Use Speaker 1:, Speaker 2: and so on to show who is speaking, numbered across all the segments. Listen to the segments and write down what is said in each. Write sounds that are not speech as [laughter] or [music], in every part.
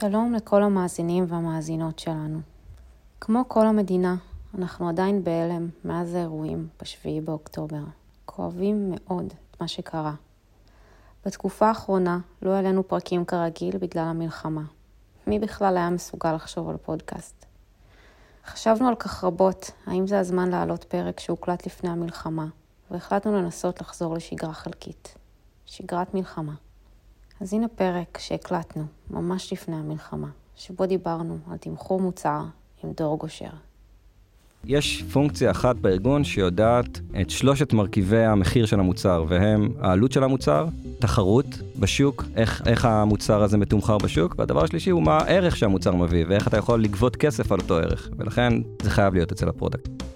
Speaker 1: שלום לכל המאזינים והמאזינות שלנו. כמו כל המדינה, אנחנו עדיין בהלם מאז האירועים ב-7 באוקטובר. כואבים מאוד את מה שקרה. בתקופה האחרונה לא העלינו פרקים כרגיל בגלל המלחמה. מי בכלל היה מסוגל לחשוב על פודקאסט? חשבנו על כך רבות, האם זה הזמן להעלות פרק שהוקלט לפני המלחמה, והחלטנו לנסות לחזור לשגרה חלקית. שגרת מלחמה. אז הנה פרק שהקלטנו ממש לפני המלחמה, שבו דיברנו על תמחור מוצר עם דור גושר.
Speaker 2: יש פונקציה אחת בארגון שיודעת את שלושת מרכיבי המחיר של המוצר, והם העלות של המוצר, תחרות בשוק, איך, איך המוצר הזה מתומחר בשוק, והדבר השלישי הוא מה הערך שהמוצר מביא, ואיך אתה יכול לגבות כסף על אותו ערך, ולכן זה חייב להיות אצל ה product.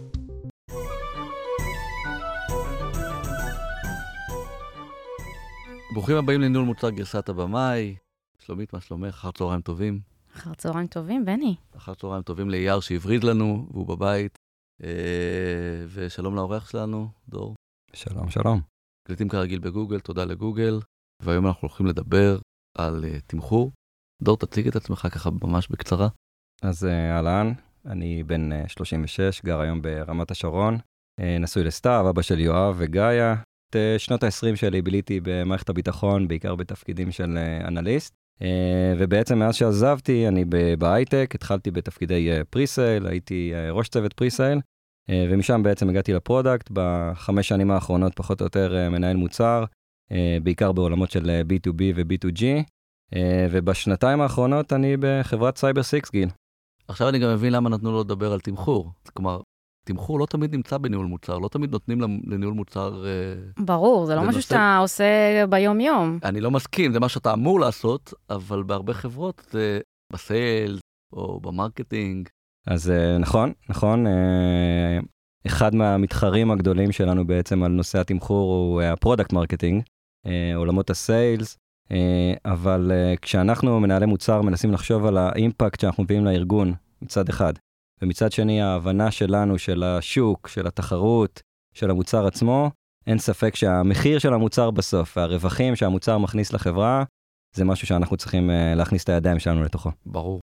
Speaker 3: ברוכים הבאים לניהול מוצר גרסת הבמאי. שלומית, מה שלומך? אחר צהריים טובים.
Speaker 1: אחר צהריים טובים, בני.
Speaker 3: אחר צהריים טובים לאייל שהבריד לנו, והוא בבית. אה, ושלום לאורח שלנו, דור.
Speaker 2: שלום, שלום.
Speaker 3: קליטים כרגיל בגוגל, תודה לגוגל. והיום אנחנו הולכים לדבר על uh, תמחור. דור, תציג את עצמך ככה ממש בקצרה.
Speaker 2: אז אהלן, uh, אני בן uh, 36, גר היום ברמת השרון. Uh, נשוי לסתיו, אבא של יואב וגאיה. את uh, שנות ה-20 שלי ביליתי במערכת הביטחון, בעיקר בתפקידים של uh, אנליסט. Uh, ובעצם מאז שעזבתי, אני בהייטק, התחלתי בתפקידי presale, הייתי ראש צוות presale, ומשם בעצם הגעתי ל product, בחמש שנים האחרונות פחות או יותר מנהל מוצר, בעיקר בעולמות של B2B ו-B2G, uh, ובשנתיים האחרונות אני בחברת Cybersixgill.
Speaker 3: עכשיו אני גם מבין למה נתנו לו לדבר על תמחור. כלומר, תמחור לא תמיד נמצא בניהול מוצר, לא תמיד נותנים לניהול מוצר...
Speaker 1: ברור, זה לא משהו שאתה עושה ביום-יום.
Speaker 3: אני לא מסכים, זה מה שאתה אמור לעשות, אבל בהרבה חברות זה ב sales או ב marketing.
Speaker 2: אז נכון, נכון. אחד מהמתחרים הגדולים שלנו בעצם על נושא התמחור הוא ה product marketing, עולמות ה sales, אבל כשאנחנו מנהלי מוצר מנסים לחשוב על האימפקט שאנחנו מביאים לארגון מצד אחד, ומצד שני ההבנה שלנו של השוק, של התחרות, של המוצר עצמו, אין ספק שהמחיר של המוצר בסוף, והרווחים שהמוצר מכניס לחברה, זה משהו שאנחנו צריכים להכניס את הידיים שלנו לתוכו.
Speaker 3: ברור.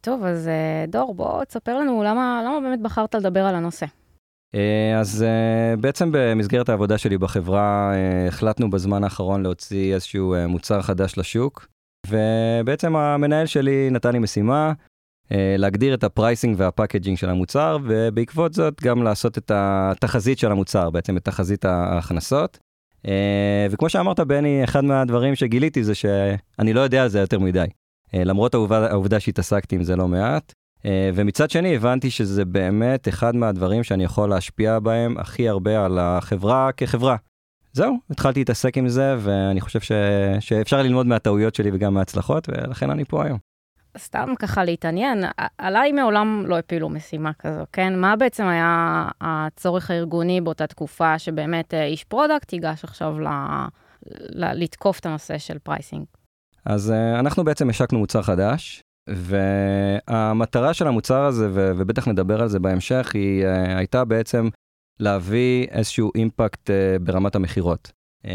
Speaker 1: טוב, אז דור, בוא תספר לנו למה, למה באמת בחרת לדבר על הנושא.
Speaker 2: אז בעצם במסגרת העבודה שלי בחברה, החלטנו בזמן האחרון להוציא איזשהו מוצר חדש לשוק, ובעצם המנהל שלי נתן לי משימה, להגדיר את ה pricing וה packaging של המוצר, ובעקבות זאת גם לעשות את התחזית של המוצר, בעצם את תחזית ההכנסות. וכמו שאמרת, בני, אחד מהדברים שגיליתי זה שאני לא יודע על זה יותר מדי. למרות העובדה, העובדה שהתעסקתי עם זה לא מעט. ומצד שני, הבנתי שזה באמת אחד מהדברים שאני יכול להשפיע בהם הכי הרבה על החברה כחברה. זהו, התחלתי להתעסק עם זה, ואני חושב ש... שאפשר ללמוד מהטעויות שלי וגם מההצלחות, ולכן אני פה היום.
Speaker 1: סתם ככה להתעניין, עליי מעולם לא הפילו משימה כזו, כן? מה בעצם היה הצורך הארגוני באותה תקופה שבאמת איש product ייגש עכשיו ל... ל... לתקוף את הנושא של pricing?
Speaker 2: אז אנחנו בעצם השקנו מוצר חדש, והמטרה של המוצר הזה, ו... ובטח נדבר על זה בהמשך, היא הייתה בעצם להביא איזשהו אימפקט ברמת המכירות. Uh,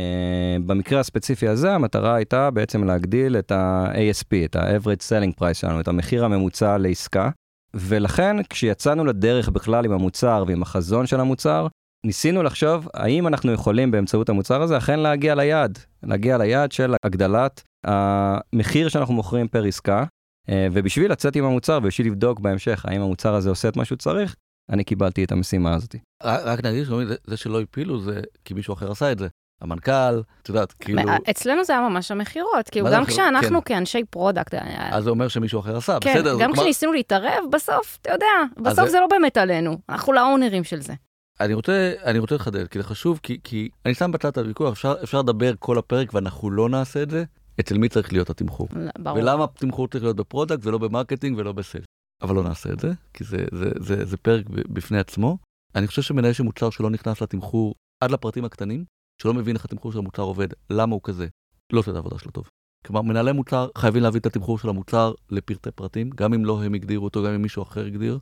Speaker 2: במקרה הספציפי הזה המטרה הייתה בעצם להגדיל את ה-ASP, את ה-Average Selling Price שלנו, את המחיר הממוצע לעסקה, ולכן כשיצאנו לדרך בכלל עם המוצר ועם החזון של המוצר, ניסינו לחשוב האם אנחנו יכולים באמצעות המוצר הזה אכן להגיע ליעד, להגיע ליעד של הגדלת המחיר שאנחנו מוכרים פר עסקה, uh, ובשביל לצאת עם המוצר ובשביל לבדוק בהמשך האם המוצר הזה עושה את מה שהוא צריך, אני קיבלתי את המשימה הזאת.
Speaker 3: רק נגיד, זה שלא הפילו זה כי מישהו אחר עשה את זה. המנכ"ל, את יודעת, כאילו...
Speaker 1: אצלנו זה היה ממש המכירות, כאילו גם כשאנחנו כן. כאנשי product...
Speaker 3: אז זה אומר שמישהו אחר עשה,
Speaker 1: כן,
Speaker 3: בסדר.
Speaker 1: גם כשניסינו. להתערב, בסוף, אתה יודע, בסוף זה... לא באמת עלינו, אנחנו לא owner ים של זה.
Speaker 3: אני רוצה, אני רוצה לחדד, כי זה חשוב, כי, כי אני שם בצד את הוויכוח, אפשר, אפשר לדבר כל הפרק ואנחנו לא נעשה את זה, אצל מי צריך להיות התמחור.
Speaker 1: ברור.
Speaker 3: ולמה התמחור צריך להיות ב product ולא ב marketing ולא ב sales. אבל לא נעשה את זה, כי זה, זה, זה, זה, זה פרק בפני עצמו. אני חושב שמנהל של מוצר שלא נכנס לתמחור עד לפרטים הקטנים, שלא מבין איך התמחור של המוצר עובד, למה הוא כזה, לא עושה את העבודה שלו טוב. כלומר, מנהלי מוצר חייבים להבין את התמחור של המוצר לפרטי פרטים, גם אם לא הם הגדירו אותו, גם אם מישהו אחר הגדיר,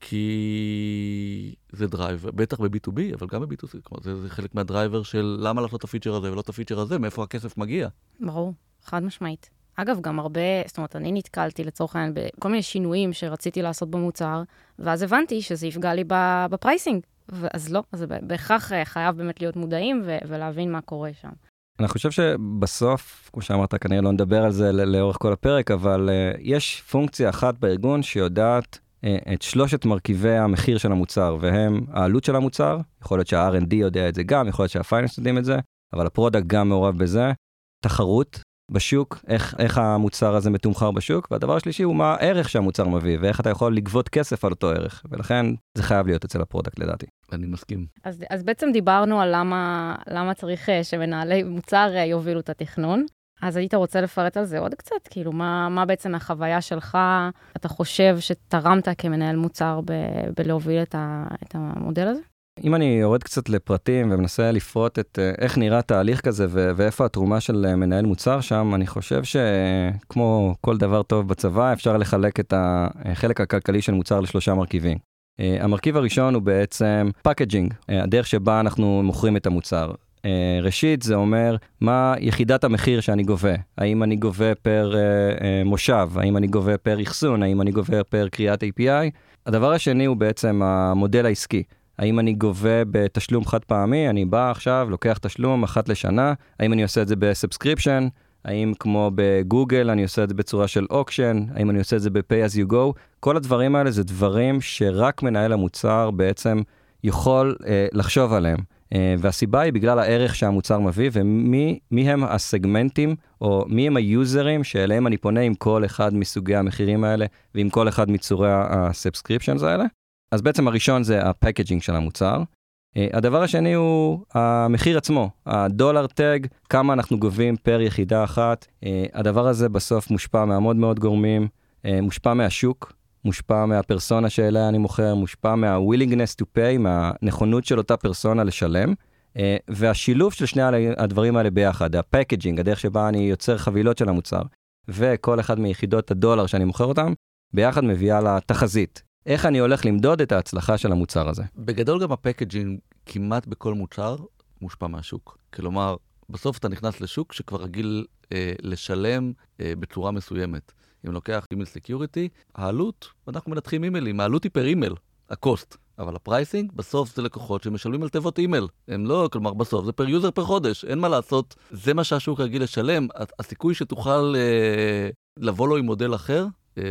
Speaker 3: כי זה driver, בטח ב-B2B, אבל גם ב-B2C, כלומר, זה, זה חלק מה driver של למה לעשות את ה feature הזה ולא את ה feature הזה, מאיפה הכסף מגיע.
Speaker 1: ברור, חד משמעית. אגב, גם הרבה, זאת אומרת, אני נתקלתי לצורך העניין בכל מיני שינויים שרציתי לעשות במוצר, ואז הבנתי שזה יפגע לי ב pricing. אז לא, אז בהכרח אה, חייב באמת להיות מודעים ו- ולהבין מה קורה שם.
Speaker 2: אני חושב שבסוף, כמו שאמרת, כנראה לא נדבר על זה לאורך כל הפרק, אבל uh, יש פונקציה אחת בארגון שיודעת uh, את שלושת מרכיבי המחיר של המוצר, והם העלות של המוצר, יכול להיות שה-R&D יודע את זה גם, יכול להיות שה finance יודעים את זה, אבל ה product גם מעורב בזה, תחרות, בשוק, איך, איך המוצר הזה מתומחר בשוק, והדבר השלישי הוא מה הערך שהמוצר מביא, ואיך אתה יכול לגבות כסף על אותו ערך, ולכן זה חייב להיות אצל ה product לדעתי.
Speaker 3: אני מסכים.
Speaker 1: אז, אז בעצם דיברנו על למה, למה צריך אה, שמנהלי מוצר אה, יובילו את התכנון. אז היית רוצה לפרט על זה עוד קצת? כאילו, מה, מה בעצם החוויה שלך, אתה חושב שתרמת כמנהל מוצר ב, בלהוביל את, ה, את המודל הזה?
Speaker 2: אם אני יורד קצת לפרטים ומנסה לפרוט את אה, איך נראה תהליך כזה ואיפה התרומה של אה, מנהל מוצר שם, אני חושב שכמו כל דבר טוב בצבא, אפשר לחלק את החלק הכלכלי של מוצר לשלושה מרכיבים. אה, המרכיב הראשון הוא בעצם packaging, הדרך שבה אנחנו מוכרים את המוצר. ראשית, זה אומר מה יחידת המחיר שאני גובה. האם אני גובה per מושב, האם אני גובה per אחסון, האם אני גובה per קריאת API. הדבר השני הוא בעצם המודל העסקי. האם אני גובה בתשלום חד פעמי, אני בא עכשיו, לוקח תשלום אחת לשנה, האם אני עושה את זה ב subscription, האם כמו בגוגל אני עושה את זה בצורה של auction, האם אני עושה את זה ב-pay as you go, כל הדברים האלה זה דברים שרק מנהל המוצר בעצם יכול אה, לחשוב עליהם. אה, והסיבה היא בגלל הערך שהמוצר מביא ומי הם הסגמנטים או מי הם ה user ים שאליהם אני פונה עם כל אחד מסוגי המחירים האלה ועם כל אחד מסוגי ה subscriptions האלה. אז בעצם הראשון זה ה packaging של המוצר. אה, הדבר השני הוא המחיר עצמו, ה dollar tag, כמה אנחנו גובים פר יחידה אחת. אה, הדבר הזה בסוף מושפע מהמון מאוד גורמים, אה, מושפע מהשוק, מושפע מהפרסונה שאליה אני מוכר, מושפע מה-willingness to pay, מהנכונות של אותה פרסונה לשלם. והשילוב של שני הדברים האלה ביחד, ה packaging, הדרך שבה אני יוצר חבילות של המוצר, וכל אחד מיחידות הדולר שאני מוכר אותם, ביחד מביאה לתחזית. איך אני הולך למדוד את ההצלחה של המוצר הזה.
Speaker 3: בגדול גם ה packaging כמעט בכל מוצר מושפע מהשוק. כלומר, בסוף אתה נכנס לשוק שכבר רגיל אה, לשלם אה, בצורה מסוימת. אם לוקח email security, העלות, אנחנו מנתחים אימיילים, העלות היא פר אימייל, ה cost. אבל ה pricing, בסוף זה לקוחות שמשלמים על תיבות אימייל. הם לא, כלומר, בסוף זה פר user פר חודש, אין מה לעשות. זה מה שהשוק רגיל לשלם. הסיכוי שתוכל אה, לבוא לו עם מודל אחר,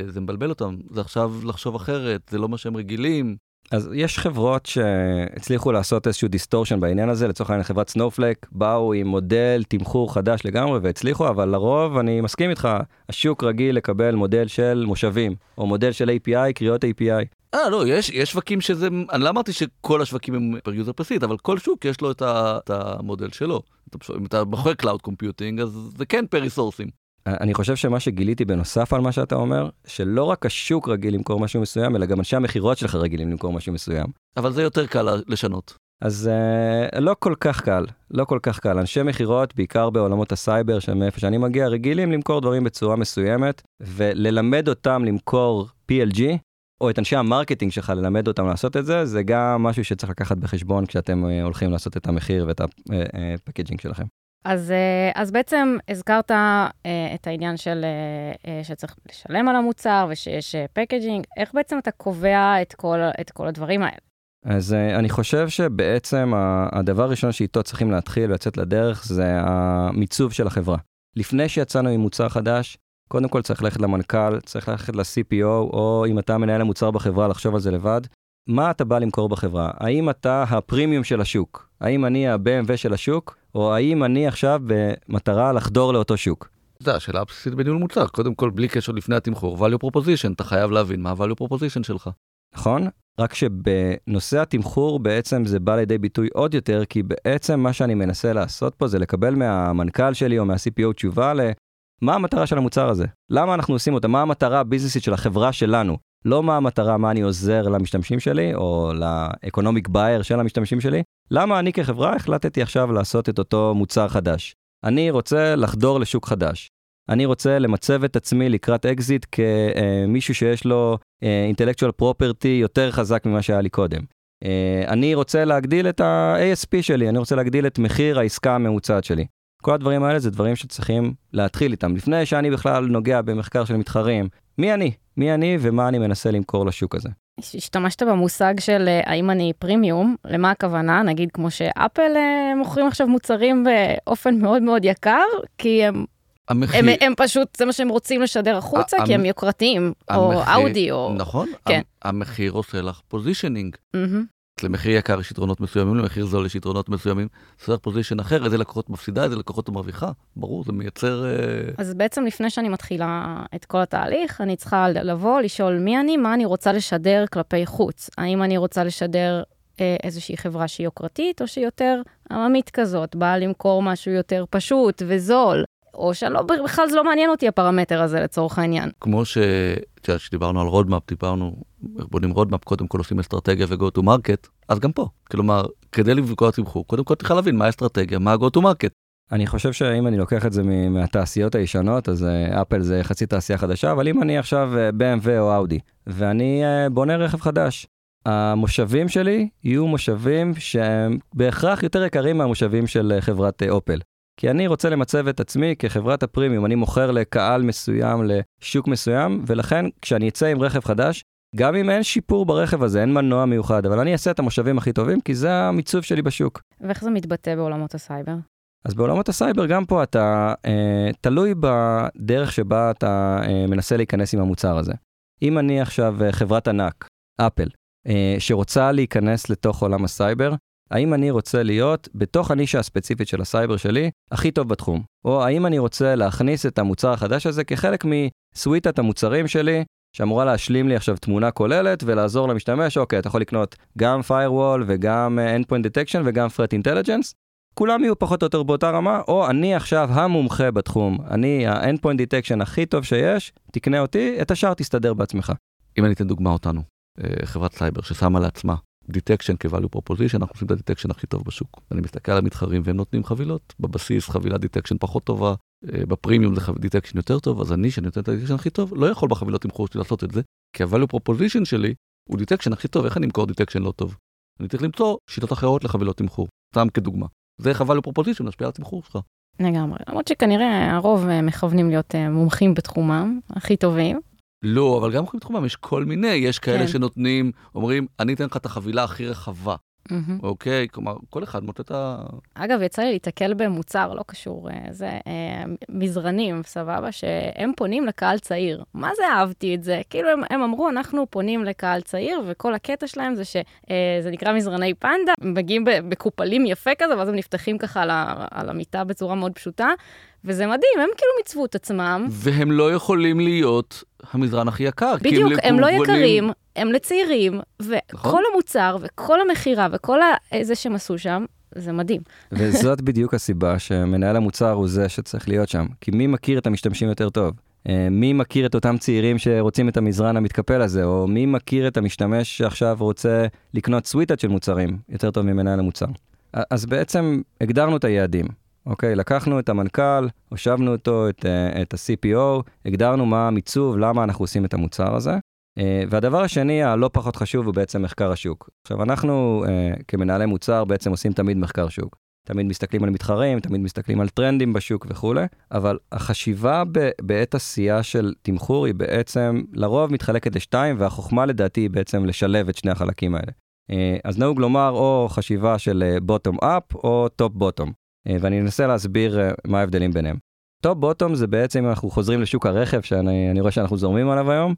Speaker 3: זה מבלבל אותם, זה עכשיו לחשוב אחרת, זה לא מה שהם רגילים.
Speaker 2: אז יש חברות שהצליחו לעשות איזשהו distortion בעניין הזה, לצורך העניין חברת Snowflake, באו עם מודל תמחור חדש לגמרי והצליחו, אבל לרוב, אני מסכים איתך, השוק רגיל לקבל מודל של מושבים, או מודל של API, קריאות API.
Speaker 3: אה, לא, יש, יש שווקים שזה, אני לא אמרתי שכל השווקים הם per user per seat, אבל כל שוק יש לו את, ה, את המודל שלו. אם אתה בוחר Cloud Computing, אז זה כן פר ריסורסים.
Speaker 2: אני חושב שמה שגיליתי בנוסף על מה שאתה אומר, שלא רק השוק רגיל למכור משהו מסוים, אלא גם אנשי המכירות שלך רגילים למכור משהו מסוים.
Speaker 3: אבל זה יותר קל לשנות.
Speaker 2: אז אה, לא כל כך קל, לא כל כך קל. אנשי מכירות, בעיקר בעולמות הסייבר, שמאיפה שאני מגיע, רגילים למכור דברים בצורה מסוימת, וללמד אותם למכור PLG, או את אנשי ה marketing שלך ללמד אותם לעשות את זה, זה גם משהו שצריך לקחת בחשבון כשאתם אה, הולכים לעשות את המחיר ואת ה packaging אה, שלכם.
Speaker 1: אז, אה, אז בעצם הזכרת אה, את העניין של אה, שצריך לשלם על המוצר ושיש פקג'ינג, איך בעצם אתה קובע את כל, את כל הדברים האלה?
Speaker 2: אז אני חושב שבעצם הדבר הראשון שאיתו צריכים להתחיל ולצאת לדרך זה המיצוב של החברה. לפני שיצאנו עם מוצר חדש, קודם כל צריך ללכת למנכ"ל, צריך ללכת ל-CPO, או אם אתה מנהל המוצר בחברה, לחשוב על זה לבד. מה אתה בא למכור בחברה? האם אתה הפרימיום של השוק? האם אני ה-BMW של השוק? או האם אני עכשיו במטרה לחדור לאותו שוק?
Speaker 3: זה השאלה הבסיסית בניהול מוצר, קודם כל בלי קשר לפני התמחור, value proposition, אתה חייב להבין מה ה-value proposition שלך.
Speaker 2: נכון, רק שבנושא התמחור בעצם זה בא לידי ביטוי עוד יותר, כי בעצם מה שאני מנסה לעשות פה זה לקבל מהמנכ"ל שלי או מה-CPO תשובה למה המטרה של המוצר הזה, למה אנחנו עושים אותה, מה המטרה הביזנסית של החברה שלנו, לא מה המטרה, מה אני עוזר למשתמשים שלי, או לאקונומיק בייר של המשתמשים שלי, למה אני כחברה החלטתי עכשיו לעשות את אותו מוצר חדש. אני רוצה לחדור לשוק חדש. אני רוצה למצב את עצמי לקראת אקזיט כמישהו שיש לו intellectual אה, property יותר חזק ממה שהיה לי קודם. אה, אני רוצה להגדיל את ה-ASP שלי, אני רוצה להגדיל את מחיר העסקה הממוצעת שלי. כל הדברים האלה זה דברים שצריכים להתחיל איתם. לפני שאני בכלל נוגע במחקר של מתחרים, מי אני? מי אני ומה אני מנסה למכור לשוק הזה.
Speaker 1: השתמשת במושג של אה, האם אני פרימיום, למה הכוונה? נגיד כמו שאפל אה, מוכרים עכשיו מוצרים באופן מאוד מאוד יקר, כי הם המחיר... הם, הם פשוט, זה מה שהם רוצים לשדר החוצה, כי הם יוקרתיים, או אאודי, או...
Speaker 3: נכון, כן. המחיר עושה לך positioning. למחיר יקר יש יתרונות מסוימים, למחיר זול יש יתרונות מסוימים. צריך position אחר, איזה לקוחות מפסידה, איזה לקוחות מרוויחה. ברור, זה מייצר... אה,
Speaker 1: אז בעצם לפני שאני מתחילה את כל התהליך, אני צריכה לבוא, לשאול מי אני, מה אני רוצה לשדר כלפי חוץ. האם אני רוצה לשדר אה, איזושהי חברה שהיא יוקרתית, או שהיא יותר עממית כזאת, באה למכור משהו יותר פשוט וזול. או שלא, בכלל זה לא מעניין אותי הפרמטר הזה לצורך העניין.
Speaker 3: כמו ש... את יודעת, כשדיברנו על roadmap, דיברנו, בונים roadmap, קודם כל עושים אסטרטגיה ו-go to market, אז גם פה. כלומר, כדי לקבוע תמחור, קודם כל צריכה להבין מה האסטרטגיה, מה ה-go to market.
Speaker 2: אני חושב שאם אני לוקח את זה מהתעשיות הישנות, אז אפל זה חצי תעשייה חדשה, אבל אם אני עכשיו אה, BMW או אאודי, ואני אה, בונה רכב חדש, המושבים שלי יהיו מושבים שהם בהכרח יותר יקרים מהמושבים של אה, חברת אופל. כי אני רוצה למצב את עצמי כחברת הפרימיום, אני מוכר לקהל מסוים, לשוק מסוים, ולכן כשאני אצא עם רכב חדש, גם אם אין שיפור ברכב הזה, אין מנוע מיוחד, אבל אני אעשה את המושבים הכי טובים, כי זה המיצוב שלי בשוק.
Speaker 1: ואיך זה מתבטא בעולמות הסייבר?
Speaker 2: אז בעולמות הסייבר, גם פה אתה אה, תלוי בדרך שבה אתה אה, מנסה להיכנס עם המוצר הזה. אם אני עכשיו אה, חברת ענק, אפל, אה, שרוצה להיכנס לתוך עולם הסייבר, האם אני רוצה להיות בתוך הנישה הספציפית של הסייבר שלי הכי טוב בתחום? או האם אני רוצה להכניס את המוצר החדש הזה כחלק מסוויטת המוצרים שלי, שאמורה להשלים לי עכשיו תמונה כוללת ולעזור למשתמש, אוקיי, אתה יכול לקנות גם firewall וגם אה, endpoint detection וגם threat intelligence, כולם יהיו פחות או יותר באותה רמה, או אני עכשיו המומחה בתחום, אני ה-endpoint detection הכי טוב שיש, תקנה אותי, את השאר תסתדר בעצמך.
Speaker 3: אם אני אתן דוגמה אותנו, אה, חברת סייבר ששמה לעצמה detection כ-value proposition, אנחנו עושים את ה detection הכי טוב בשוק. אני מסתכל על המתחרים והם נותנים חבילות, בבסיס חבילת detection פחות טובה, אה, בפרימיום זה detection יותר טוב, אז אני שאני נותן את ה detection הכי טוב, לא יכול בחבילות תמחור שלי לעשות את זה, כי ה-value proposition שלי הוא detection הכי טוב, איך אני אמכור detection לא טוב? אני צריך למצוא שיטות אחרות לחבילות תמחור, סתם כדוגמה. זה איך ה-value proposition משפיע על התמחור שלך.
Speaker 1: לגמרי, למרות שכנראה הרוב אה, מכוונים להיות אה, מומחים בתחומם, הכי טובים,
Speaker 3: לא, אבל גם בתחומם יש כל מיני, יש כאלה כן. שנותנים, אומרים, אני אתן לך את החבילה הכי רחבה. Mm-hmm. אוקיי? כלומר, כל אחד מוצא את ה...
Speaker 1: אגב, יצא לי להתקל במוצר, לא קשור, אה, זה אה, מזרנים, סבבה, שהם פונים לקהל צעיר. מה זה אהבתי את זה? כאילו, הם, הם אמרו, אנחנו פונים לקהל צעיר, וכל הקטע שלהם זה שזה אה, נקרא מזרני פנדה, הם מגיעים בקופלים יפה כזה, ואז הם נפתחים ככה על, ה, על המיטה בצורה מאוד פשוטה, וזה מדהים, הם כאילו מיצבו את עצמם.
Speaker 3: והם לא יכולים להיות המזרן הכי יקר.
Speaker 1: בדיוק, הם, הם לא יקרים, הם לצעירים, וכל נכון? המוצר וכל המכירה וכל זה שהם עשו שם, זה מדהים. [laughs]
Speaker 2: וזאת בדיוק הסיבה שמנהל המוצר הוא זה שצריך להיות שם. כי מי מכיר את המשתמשים יותר טוב? אה, מי מכיר את אותם צעירים שרוצים את המזרן המתקפל הזה, או מי מכיר את המשתמש שעכשיו רוצה לקנות סוויטת של מוצרים יותר טוב ממנהל המוצר. אז בעצם הגדרנו את היעדים. אוקיי, לקחנו את המנכ"ל, הושבנו אותו, את, אה, את ה-CPO, הגדרנו מה המיצוב, למה אנחנו עושים את המוצר הזה. אה, והדבר השני, הלא פחות חשוב, הוא בעצם מחקר השוק. עכשיו, אנחנו אה, כמנהלי מוצר בעצם עושים תמיד מחקר שוק. תמיד מסתכלים על מתחרים, תמיד מסתכלים על טרנדים בשוק וכולי, אבל החשיבה ב- בעת עשייה של תמחור היא בעצם לרוב מתחלקת לשתיים, והחוכמה לדעתי היא בעצם לשלב את שני החלקים האלה. אז נהוג לומר או חשיבה של bottom up או top bottom. אה, ואני אנסה להסביר אה, מה ההבדלים ביניהם. top bottom זה בעצם אנחנו חוזרים לשוק הרכב שאני רואה שאנחנו זורמים עליו היום.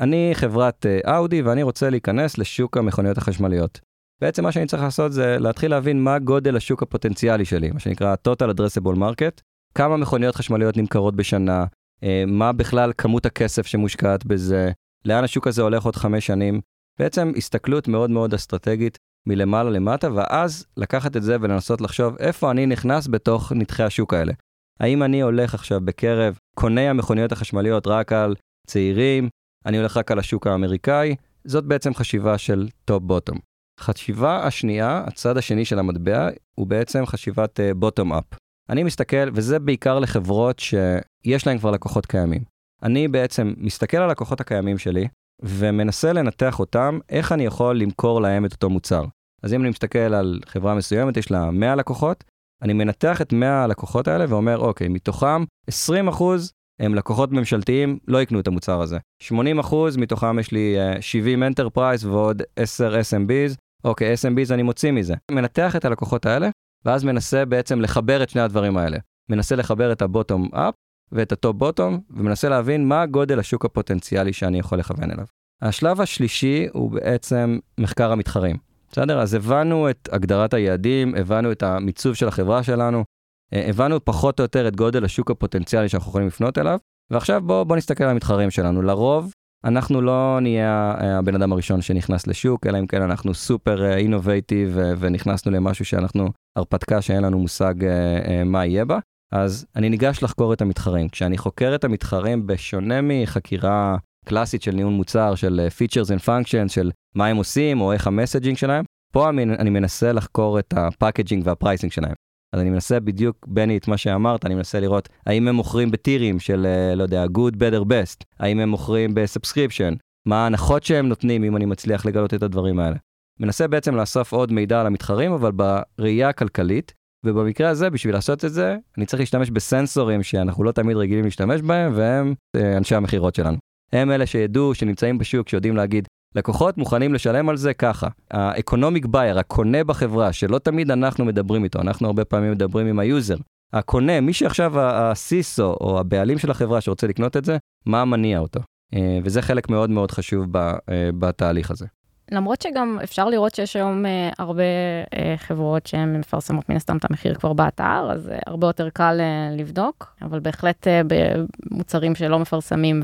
Speaker 2: אני חברת אאודי ואני רוצה להיכנס לשוק המכוניות החשמליות. בעצם מה שאני צריך לעשות זה להתחיל להבין מה גודל השוק הפוטנציאלי שלי, מה שנקרא total addressable market, כמה מכוניות חשמליות נמכרות בשנה, אה, מה בכלל כמות הכסף שמושקעת בזה, לאן השוק הזה הולך עוד חמש שנים. בעצם הסתכלות מאוד מאוד אסטרטגית מלמעלה למטה, ואז לקחת את זה ולנסות לחשוב איפה אני נכנס בתוך נתחי השוק האלה. האם אני הולך עכשיו בקרב קוני המכוניות החשמליות רק על צעירים, אני הולך רק על השוק האמריקאי, זאת בעצם חשיבה של top bottom. חשיבה השנייה, הצד השני של המטבע, הוא בעצם חשיבת bottom uh, up. אני מסתכל, וזה בעיקר לחברות שיש להן כבר לקוחות קיימים. אני בעצם מסתכל על הלקוחות הקיימים שלי, ומנסה לנתח אותם, איך אני יכול למכור להם את אותו מוצר. אז אם אני מסתכל על חברה מסוימת, יש לה 100 לקוחות, אני מנתח את 100 הלקוחות האלה ואומר, אוקיי, מתוכם 20 אחוז הם לקוחות ממשלתיים, לא יקנו את המוצר הזה. 80 אחוז, מתוכם יש לי uh, 70 enterprise ועוד 10 SMBs. אוקיי, SMBs אני מוציא מזה. מנתח את הלקוחות האלה, ואז מנסה בעצם לחבר את שני הדברים האלה. מנסה לחבר את up ואת ה top bottom, ומנסה להבין מה גודל השוק הפוטנציאלי שאני יכול לכוון אליו. השלב השלישי הוא בעצם מחקר המתחרים. בסדר? אז הבנו את הגדרת היעדים, הבנו את המיצוב של החברה שלנו, אה, הבנו פחות או יותר את גודל השוק הפוטנציאלי שאנחנו יכולים לפנות אליו, ועכשיו בואו בוא נסתכל על המתחרים שלנו. לרוב, אנחנו לא נהיה אה, הבן אדם הראשון שנכנס לשוק, אלא אם כן אנחנו super innovative אה, ונכנסנו למשהו שאנחנו הרפתקה שאין לנו מושג מה יהיה בה. אז אני ניגש לחקור את המתחרים. כשאני חוקר את המתחרים, בשונה מחקירה קלאסית של ניהול מוצר, של features and functions, של מה הם עושים או איך ה messaging שלהם, פה אני מנסה לחקור את ה packaging וה pricing שלהם. אז אני מנסה בדיוק, בני, את מה שאמרת, אני מנסה לראות האם הם מוכרים ב tiers של, אה, לא יודע, good, better, best, האם הם מוכרים ב subscription, מה ההנחות שהם נותנים אם אני מצליח לגלות את הדברים האלה. מנסה בעצם לאסוף עוד מידע על המתחרים, אבל בראייה הכלכלית, ובמקרה הזה, בשביל לעשות את זה, אני צריך להשתמש בסנסורים שאנחנו לא תמיד רגילים להשתמש בהם, והם אה, אנשי המכירות שלנו. הם אלה שידעו, שנמצאים בשוק, שיודעים להגיד, לקוחות מוכנים לשלם על זה ככה. ה economic buyer, הקונה בחברה, שלא תמיד אנחנו מדברים איתו, אנחנו הרבה פעמים מדברים עם ה user. הקונה, מי שעכשיו ה CISO או הבעלים של החברה שרוצה לקנות את זה, מה מניע אותו. אה, וזה חלק מאוד מאוד חשוב אה, בתהליך הזה.
Speaker 1: למרות שגם אפשר לראות שיש היום uh, הרבה uh, חברות שהן מפרסמות מן הסתם את המחיר כבר באתר, אז uh, הרבה יותר קל uh, לבדוק, אבל בהחלט uh, במוצרים שלא מפרסמים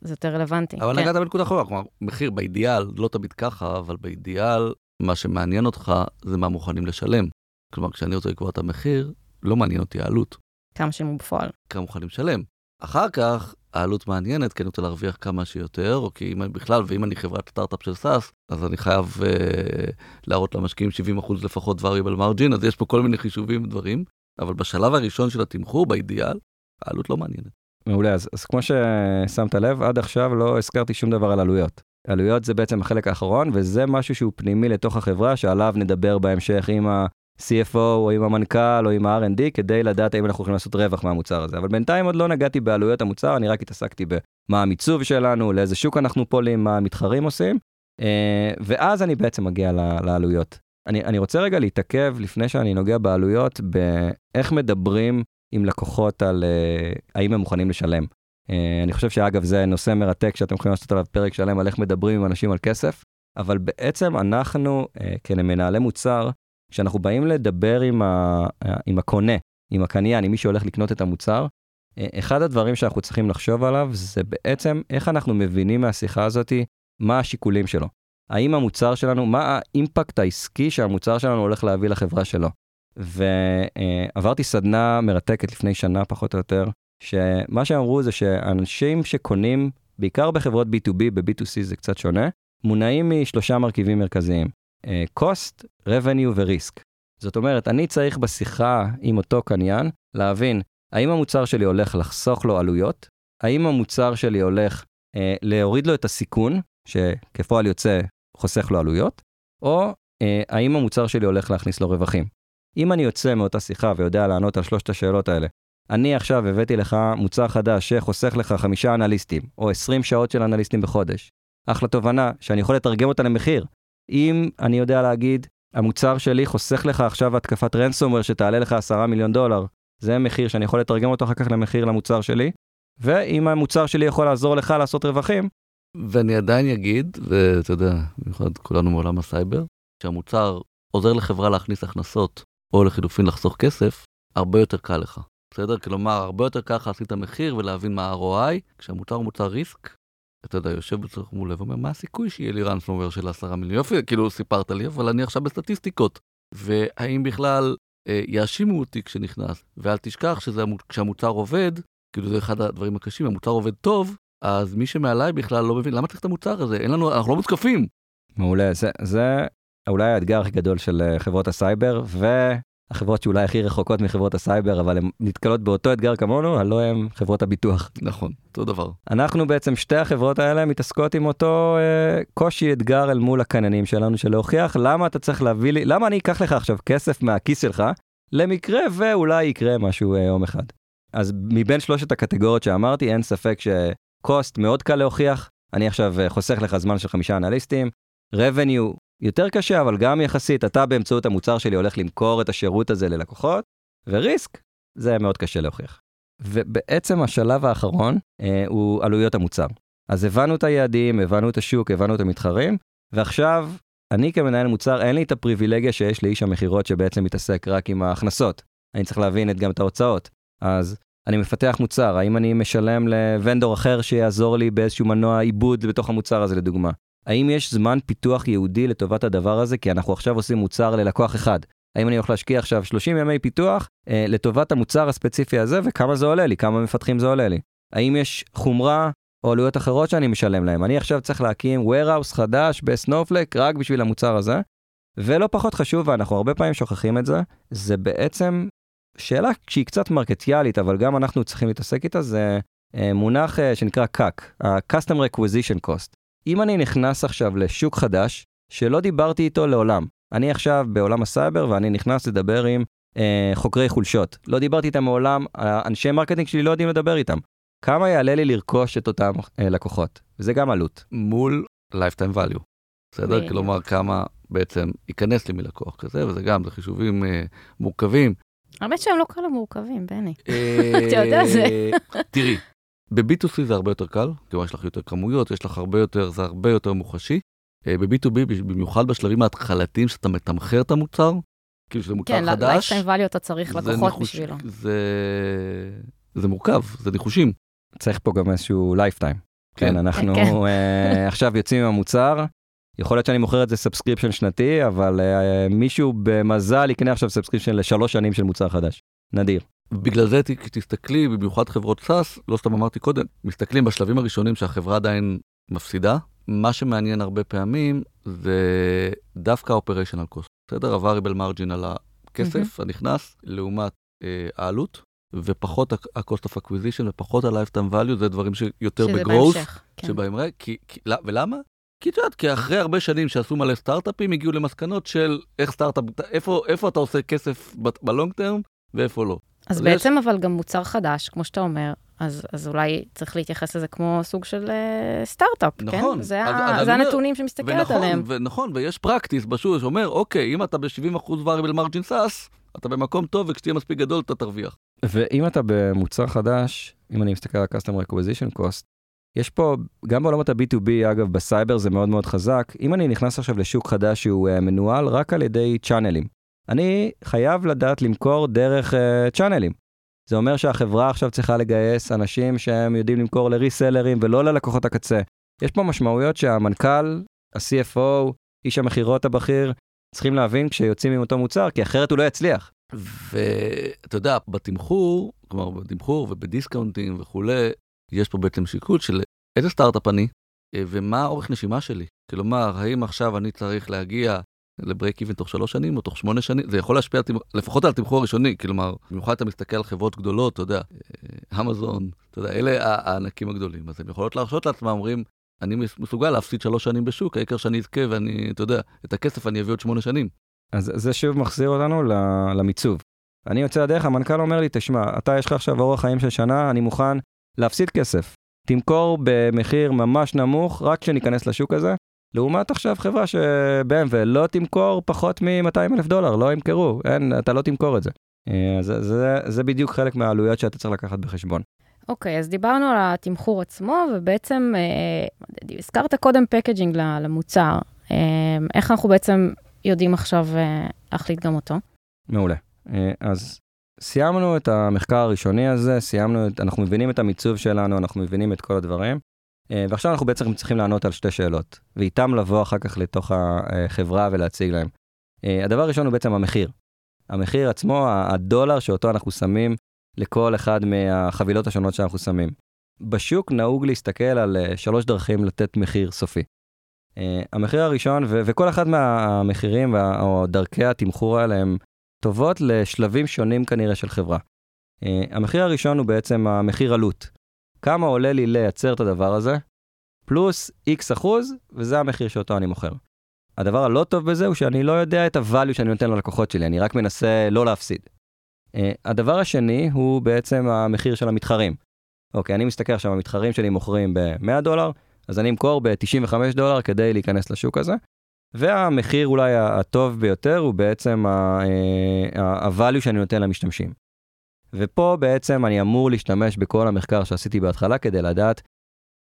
Speaker 1: זה יותר רלוונטי.
Speaker 3: אבל כן. נגעת בנקודה אחרונה, כלומר, מחיר באידיאל, לא תמיד ככה, אבל באידיאל, מה שמעניין אותך זה מה מוכנים לשלם. כלומר, כשאני רוצה לקבוע את המחיר, לא מעניין אותי העלות.
Speaker 1: כמה שילמו בפועל.
Speaker 3: כמה מוכנים לשלם. אחר כך, העלות מעניינת, כי אני רוצה להרוויח כמה שיותר, או כי אם בכלל, ואם אני חברת סטארט-אפ של סאס, אז אני חייב אה, להראות למשקיעים 70% לפחות variable margin, אז יש פה כל מיני חישובים ודברים, אבל בשלב הראשון של התמחור, באידיאל, העלות לא מעניינת.
Speaker 2: מעולה, אז, אז כמו ששמת לב, עד עכשיו לא הזכרתי שום דבר על עלויות. עלויות זה בעצם החלק האחרון, וזה משהו שהוא פנימי לתוך החברה, שעליו נדבר בהמשך עם ה-CFO או עם המנכ"ל או עם ה-R&D, כדי לדעת האם אנחנו יכולים לעשות רווח מהמוצר הזה. אבל בינתיים עוד לא נגעתי בעלויות המוצר, אני רק התעסקתי במה המיצוב שלנו, לאיזה שוק אנחנו פועלים, מה המתחרים עושים, אה, ואז אני בעצם מגיע לעלויות. אני, אני רוצה רגע להתעכב לפני שאני נוגע בעלויות, באיך מדברים עם לקוחות על uh, האם הם מוכנים לשלם. Uh, אני חושב שאגב זה נושא מרתק שאתם יכולים לעשות עליו פרק שלם על איך מדברים עם אנשים על כסף, אבל בעצם אנחנו כמנהלי מוצר, כשאנחנו באים לדבר עם, ה, עם הקונה, עם הקניין, עם מי שהולך לקנות את המוצר, uh, אחד הדברים שאנחנו צריכים לחשוב עליו זה בעצם איך אנחנו מבינים מהשיחה הזאתי מה השיקולים שלו. האם המוצר שלנו, מה האימפקט העסקי שהמוצר שלנו הולך להביא לחברה שלו. ועברתי סדנה מרתקת לפני שנה פחות או יותר, שמה שהם אמרו זה שאנשים שקונים, בעיקר בחברות B2B, ב-B2C זה קצת שונה, מונעים משלושה מרכיבים מרכזיים, אה, cost, revenue ו-risk. זאת אומרת, אני צריך בשיחה עם אותו קניין להבין האם המוצר שלי הולך לחסוך לו עלויות, האם המוצר שלי הולך אה, להוריד לו את הסיכון, שכפועל יוצא חוסך לו עלויות, או אה, האם המוצר שלי הולך להכניס לו רווחים. אם אני יוצא מאותה שיחה ויודע לענות על שלושת השאלות האלה, אני עכשיו הבאתי לך מוצר חדש שחוסך לך חמישה אנליסטים, או 20 שעות של אנליסטים בחודש. אחלה תובנה שאני יכול לתרגם אותה למחיר. אם אני יודע להגיד, המוצר שלי חוסך לך עכשיו התקפת רנסומר שתעלה לך 10 מיליון דולר, זה מחיר שאני יכול לתרגם אותו אחר כך למחיר למוצר שלי, ואם המוצר שלי יכול לעזור לך לעשות רווחים.
Speaker 3: ואני עדיין אגיד, ואתה יודע, במיוחד כולנו מעולם הסייבר, שהמוצר עוזר לחברה להכניס הכנסות או לחילופין לחסוך כסף, הרבה יותר קל לך. בסדר? כלומר, הרבה יותר קל לך להשיג את המחיר ולהבין מה ה-ROI, כשהמוצר הוא מוצר ריסק, אתה יודע, יושב בצורך מול לב ואומר, מה הסיכוי שיהיה לי רנספלומר של 10 מיליון? יופי, כאילו סיפרת לי, אבל אני עכשיו בסטטיסטיקות. והאם בכלל אה, יאשימו אותי כשנכנס? ואל תשכח שכשהמוצר עובד, כאילו זה אחד הדברים הקשים, המוצר עובד טוב, אז מי שמעליי בכלל לא מבין, למה צריך את המוצר הזה? אין לנו, אנחנו לא מותקפים.
Speaker 2: מעולה, זה, זה אולי האתגר הכי גדול של אה, חברות הסייבר, והחברות שאולי הכי רחוקות מחברות הסייבר, אבל הן נתקלות באותו אתגר כמונו, הלא הן חברות הביטוח.
Speaker 3: נכון, אותו דבר.
Speaker 2: אנחנו בעצם, שתי החברות האלה מתעסקות עם אותו אה, קושי אתגר אל מול הקניינים שלנו, של להוכיח למה אתה צריך להביא לי, למה אני אקח לך עכשיו כסף מהכיס שלך, למקרה ואולי יקרה משהו אה, יום אחד. אז מבין שלושת הקטגוריות שאמרתי, אין ספק ש cost מאוד קל להוכיח. אני עכשיו אה, חוסך לך זמן של חמישה אנליסטים. revenue יותר קשה, אבל גם יחסית, אתה באמצעות המוצר שלי הולך למכור את השירות הזה ללקוחות, וריסק, זה מאוד קשה להוכיח. ובעצם השלב האחרון אה, הוא עלויות המוצר. אז הבנו את היעדים, הבנו את השוק, הבנו את המתחרים, ועכשיו, אני כמנהל מוצר, אין לי את הפריבילגיה שיש לאיש המכירות שבעצם מתעסק רק עם ההכנסות. אני צריך להבין את, גם את ההוצאות. אז אני מפתח מוצר, האם אני משלם לוונדור אחר שיעזור לי באיזשהו מנוע עיבוד בתוך המוצר הזה לדוגמה? האם יש זמן פיתוח ייעודי לטובת הדבר הזה? כי אנחנו עכשיו עושים מוצר ללקוח אחד. האם אני הולך להשקיע עכשיו 30 ימי פיתוח אה, לטובת המוצר הספציפי הזה, וכמה זה עולה לי, כמה מפתחים זה עולה לי? האם יש חומרה או עלויות אחרות שאני משלם להם? אני עכשיו צריך להקים warehouse חדש בסנופלק רק בשביל המוצר הזה. ולא פחות חשוב, ואנחנו הרבה פעמים שוכחים את זה, זה בעצם שאלה שהיא קצת מרקטיאלית, אבל גם אנחנו צריכים להתעסק איתה, זה אה, מונח אה, שנקרא CAC, ה-Customer Acquisition Cost. אם אני נכנס עכשיו לשוק חדש, שלא דיברתי איתו לעולם, אני עכשיו בעולם הסייבר ואני נכנס לדבר עם אה, חוקרי חולשות. לא דיברתי איתם מעולם, אנשי marketing שלי לא יודעים לדבר איתם. כמה יעלה לי לרכוש את אותם אה, לקוחות? וזה גם עלות.
Speaker 3: מול lifetime value. בסדר? כלומר, כמה בעצם ייכנס לי מלקוח כזה, וזה גם, זה חישובים אה, מורכבים.
Speaker 1: האמת שהם לא כאלה מורכבים, בני. אה, אתה יודע זה.
Speaker 3: תראי, ב-B2C זה הרבה יותר קל, כלומר יש לך יותר כמויות, יש לך הרבה יותר, זה הרבה יותר מוחשי. אה, ב-B2B, במיוחד בשלבים ההתחלתיים שאתה מתמחר את המוצר, כאילו שזה מוצר
Speaker 1: כן,
Speaker 3: חדש.
Speaker 1: כן, lifetime value אתה צריך לקוחות ניחוש, בשבילו.
Speaker 3: זה, זה מורכב, זה ניחושים.
Speaker 2: צריך פה גם איזשהו לייפטיים. כן, כן, אנחנו כן. uh, [laughs] עכשיו יוצאים עם המוצר, יכול להיות שאני מוכר את זה subscription שנתי, אבל uh, מישהו במזל יקנה עכשיו subscription לשלוש שנים של מוצר חדש. נדיר.
Speaker 3: בגלל זה תסתכלי, במיוחד חברות SaaS, לא סתם אמרתי קודם, מסתכלים בשלבים הראשונים שהחברה עדיין מפסידה, מה שמעניין הרבה פעמים זה דווקא ה-operational cost, בסדר? ה-variable margin על הכסף mm-hmm. הנכנס לעומת אה, העלות, ופחות ה-cost of acquisition ופחות ה-lifetime value, זה דברים שיותר ב growth, כן. שבהם כי, כי, ולמה? כי את יודעת, כי אחרי הרבה שנים שעשו מלא סטארט-אפים, הגיעו למסקנות של איך סטארט-אפ, איפה, איפה אתה עושה כסף ב long term ואיפה לא.
Speaker 1: אז, אז בעצם יש... אבל גם מוצר חדש, כמו שאתה אומר, אז, אז אולי צריך להתייחס לזה כמו סוג של uh, סטארט-אפ, כן?
Speaker 3: נכון.
Speaker 1: כן? זה, אז, ה, אז זה הנתונים שמסתכלת ונכון, עליהם.
Speaker 3: ונכון, ויש practice בשוק שאומר, אוקיי, אם אתה ב-70% variable margin SaaS, אתה במקום טוב, וכשתהיה מספיק גדול אתה תרוויח.
Speaker 2: ואם אתה במוצר חדש, אם אני מסתכל על ה-Customer Acquisition Cost, יש פה, גם בעולמות ה-B2B, אגב, בסייבר זה מאוד מאוד חזק, אם אני נכנס עכשיו לשוק חדש שהוא uh, מנוהל רק על ידי channelים, אני חייב לדעת למכור דרך uh, צ'אנלים. זה אומר שהחברה עכשיו צריכה לגייס אנשים שהם יודעים למכור לריסלרים ולא ללקוחות הקצה. יש פה משמעויות שהמנכ"ל, ה-CFO, איש המכירות הבכיר, צריכים להבין כשיוצאים עם אותו מוצר, כי אחרת הוא לא יצליח.
Speaker 3: ואתה יודע, בתמחור, כלומר בתמחור ובדיסקאונטים וכולי, יש פה בעצם שיקול של איזה סטארט-אפ אני, אה, ומה האורך נשימה שלי. כלומר, האם עכשיו אני צריך להגיע לברייק איבן תוך שלוש שנים או תוך שמונה שנים, זה יכול להשפיע לפחות על התמחור הראשוני, כלומר, במיוחד אתה מסתכל על חברות גדולות, אתה יודע, אה, אמזון, אתה יודע, אלה הענקים הגדולים, אז הם יכולות להרשות לעצמם, אומרים, אני מסוגל להפסיד שלוש שנים בשוק, העיקר שאני אזכה ואני, אתה יודע, את הכסף אני אביא עוד שמונה שנים.
Speaker 2: אז זה שוב מחזיר אותנו למיצוב. אני יוצא לדרך, המנכ"ל אומר לי, תשמע, אתה יש לך עכשיו אורח חיים של שנה, אני מוכן להפסיד כסף. תמכור במחיר ממש נמוך, רק כשניכנס לשוק הזה, לעומת עכשיו חברה ש-BMW לא תמכור פחות מ-200 אלף דולר, לא ימכרו, אין, אתה לא תמכור את זה. אה, זה, זה, זה בדיוק חלק מהעלויות שאתה צריך לקחת בחשבון.
Speaker 1: אוקיי, okay, אז דיברנו על התמחור עצמו, ובעצם אה, הזכרת קודם פקג'ינג למוצר. אה, איך אנחנו בעצם יודעים עכשיו אה, להחליט גם אותו?
Speaker 2: מעולה. אה, אז סיימנו את המחקר הראשוני הזה, סיימנו, את, אנחנו מבינים את המיצוב שלנו, אנחנו מבינים את כל הדברים. אה, ועכשיו אנחנו בעצם צריכים לענות על שתי שאלות, ואיתם לבוא אחר כך לתוך החברה ולהציג להם. אה, הדבר הראשון הוא בעצם המחיר. המחיר עצמו, הדולר שאותו אנחנו שמים לכל אחד מהחבילות השונות שאנחנו שמים. בשוק נהוג להסתכל על אה, שלוש דרכים לתת מחיר סופי. המחיר הראשון, ו- וכל אחד מהמחירים וה- או דרכי התמחור האלה הם טובות לשלבים שונים כנראה של חברה. המחיר הראשון הוא בעצם המחיר עלות. כמה עולה לי לייצר את הדבר הזה, פלוס x אחוז, וזה המחיר שאותו אני מוכר. הדבר הלא טוב בזה הוא שאני לא יודע את ה-value שאני נותן ללקוחות שלי, אני רק מנסה לא להפסיד. אה, הדבר השני הוא בעצם המחיר של המתחרים. אוקיי, אני מסתכל עכשיו, המתחרים שלי מוכרים ב-100 דולר, אז אני אמכור ב-95 דולר כדי להיכנס לשוק הזה. והמחיר אולי הטוב ביותר הוא בעצם ה-value שאני נותן למשתמשים. ופה בעצם אני אמור להשתמש בכל המחקר שעשיתי בהתחלה כדי לדעת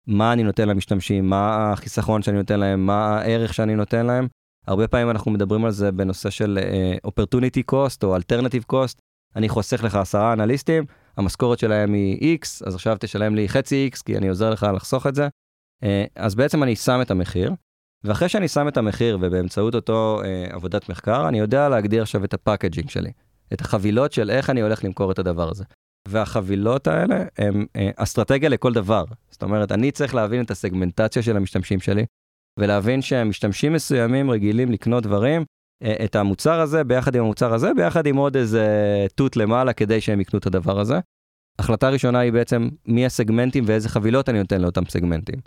Speaker 2: מה אני נותן למשתמשים, מה החיסכון שאני נותן להם, מה הערך שאני נותן להם. הרבה פעמים אנחנו מדברים על זה בנושא של uh, opportunity cost או alternative cost. אני חוסך לך עשרה אנליסטים, המשכורת שלהם היא X, אז עכשיו תשלם לי חצי X, כי אני עוזר לך לחסוך את זה. Uh, אז בעצם אני שם את המחיר, ואחרי שאני שם את המחיר ובאמצעות אותו uh, עבודת מחקר, אני יודע להגדיר עכשיו את ה packaging שלי, את החבילות של איך אני הולך למכור את הדבר הזה. והחבילות האלה הן אה, אסטרטגיה לכל דבר. זאת אומרת, אני צריך להבין את הסגמנטציה של המשתמשים שלי, ולהבין שמשתמשים מסוימים רגילים לקנות דברים, אה, את המוצר הזה ביחד עם המוצר הזה, ביחד עם עוד איזה תות למעלה כדי שהם יקנו את הדבר הזה. החלטה ראשונה היא בעצם מי הסגמנטים ואיזה חבילות אני נותן לאותם סגמנטים.